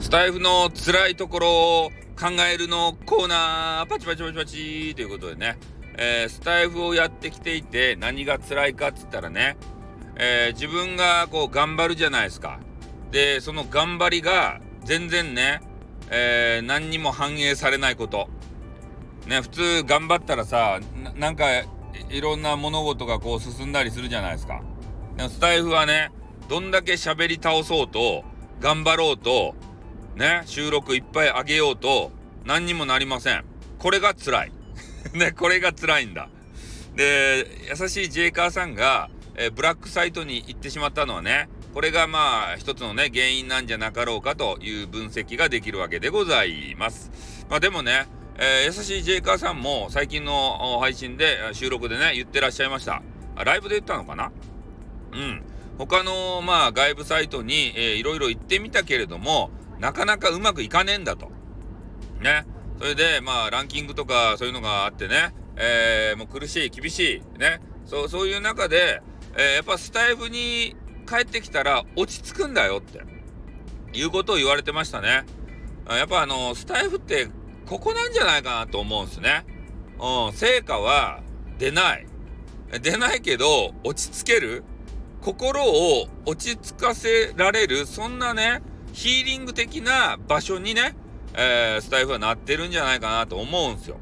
スタイフの辛いところを考えるのコーナー、パチパチパチパチということでね、えー、スタイフをやってきていて何が辛いかっつったらね、えー、自分がこう頑張るじゃないですか。で、その頑張りが全然ね、えー、何にも反映されないこと。ね、普通頑張ったらさ、なんかいろんな物事がこう進んだりするじゃないですか。スタイフはね、どんだけ喋り倒そうと、頑張ろうと、ね、収録いっぱいあげようと、何にもなりません。これが辛い。ね、これが辛いんだ。で、優しいジェイカーさんが、えー、ブラックサイトに行ってしまったのはね、これがまあ一つのね、原因なんじゃなかろうかという分析ができるわけでございます。まあでもね、えー、優しいジェイカーさんも最近の配信で、収録でね、言ってらっしゃいました。ライブで言ったのかな？うん。他のまあ外部サイトに、えー、いろいろ行ってみたけれども、なかなかうまくいかねえんだと。ね。それで、まあ、ランキングとかそういうのがあってね、えー、もう苦しい、厳しい、ね。そう、そういう中で、えー、やっぱスタイフに帰ってきたら落ち着くんだよって、いうことを言われてましたね。やっぱあの、スタイフってここなんじゃないかなと思うんですね。うん、成果は出ない。出ないけど、落ち着ける心を落ち着かせられる、そんなね、ヒーリング的な場所にね、えー、スタイフはなってるんじゃないかなと思うんですよ。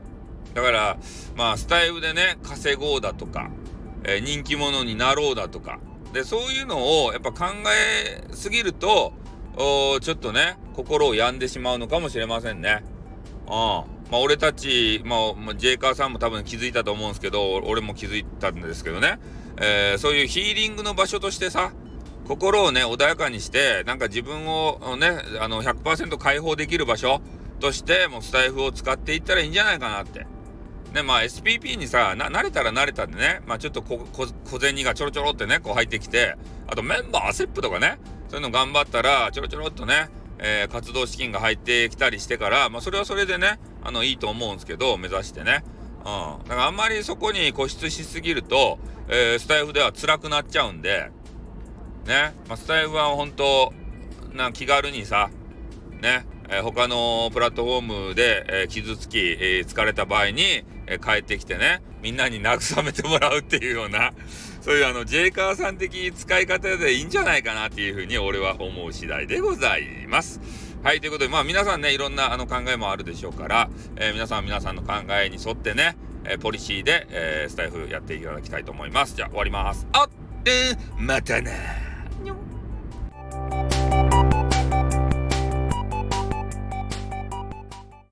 だから、まあ、スタイフでね、稼ごうだとか、えー、人気者になろうだとか、で、そういうのをやっぱ考えすぎると、おちょっとね、心を病んでしまうのかもしれませんね。うん。まあ、俺たち、まあ、ジェイカーさんも多分気づいたと思うんですけど、俺も気づいたんですけどね、えー、そういうヒーリングの場所としてさ、心をね、穏やかにして、なんか自分をね、あの100%解放できる場所として、もうスタイフを使っていったらいいんじゃないかなって。ね、まあ SPP にさ、慣れたら慣れたんでね、まあちょっと小銭がちょろちょろってね、こう入ってきて、あとメンバーアセップとかね、そういうの頑張ったら、ちょろちょろっとね、えー、活動資金が入ってきたりしてから、まあそれはそれでね、あの、いいと思うんですけど、目指してね。うん。だからあんまりそこに固執しすぎると、えー、スタイフでは辛くなっちゃうんで、ね、まあ、スタイフは本当な気軽にさ、ね、えー、他のプラットフォームで、えー、傷つき、えー、疲れた場合に、えー、帰ってきてね、みんなに慰めてもらうっていうような、そういうあの、ジェイカーさん的使い方でいいんじゃないかなっていうふうに俺は思う次第でございます。はい、ということで、まあ皆さんね、いろんなあの考えもあるでしょうから、え、皆さん皆さんの考えに沿ってね、え、ポリシーで、え、スタイフやっていただきたいと思います。じゃあ終わります。あってまたな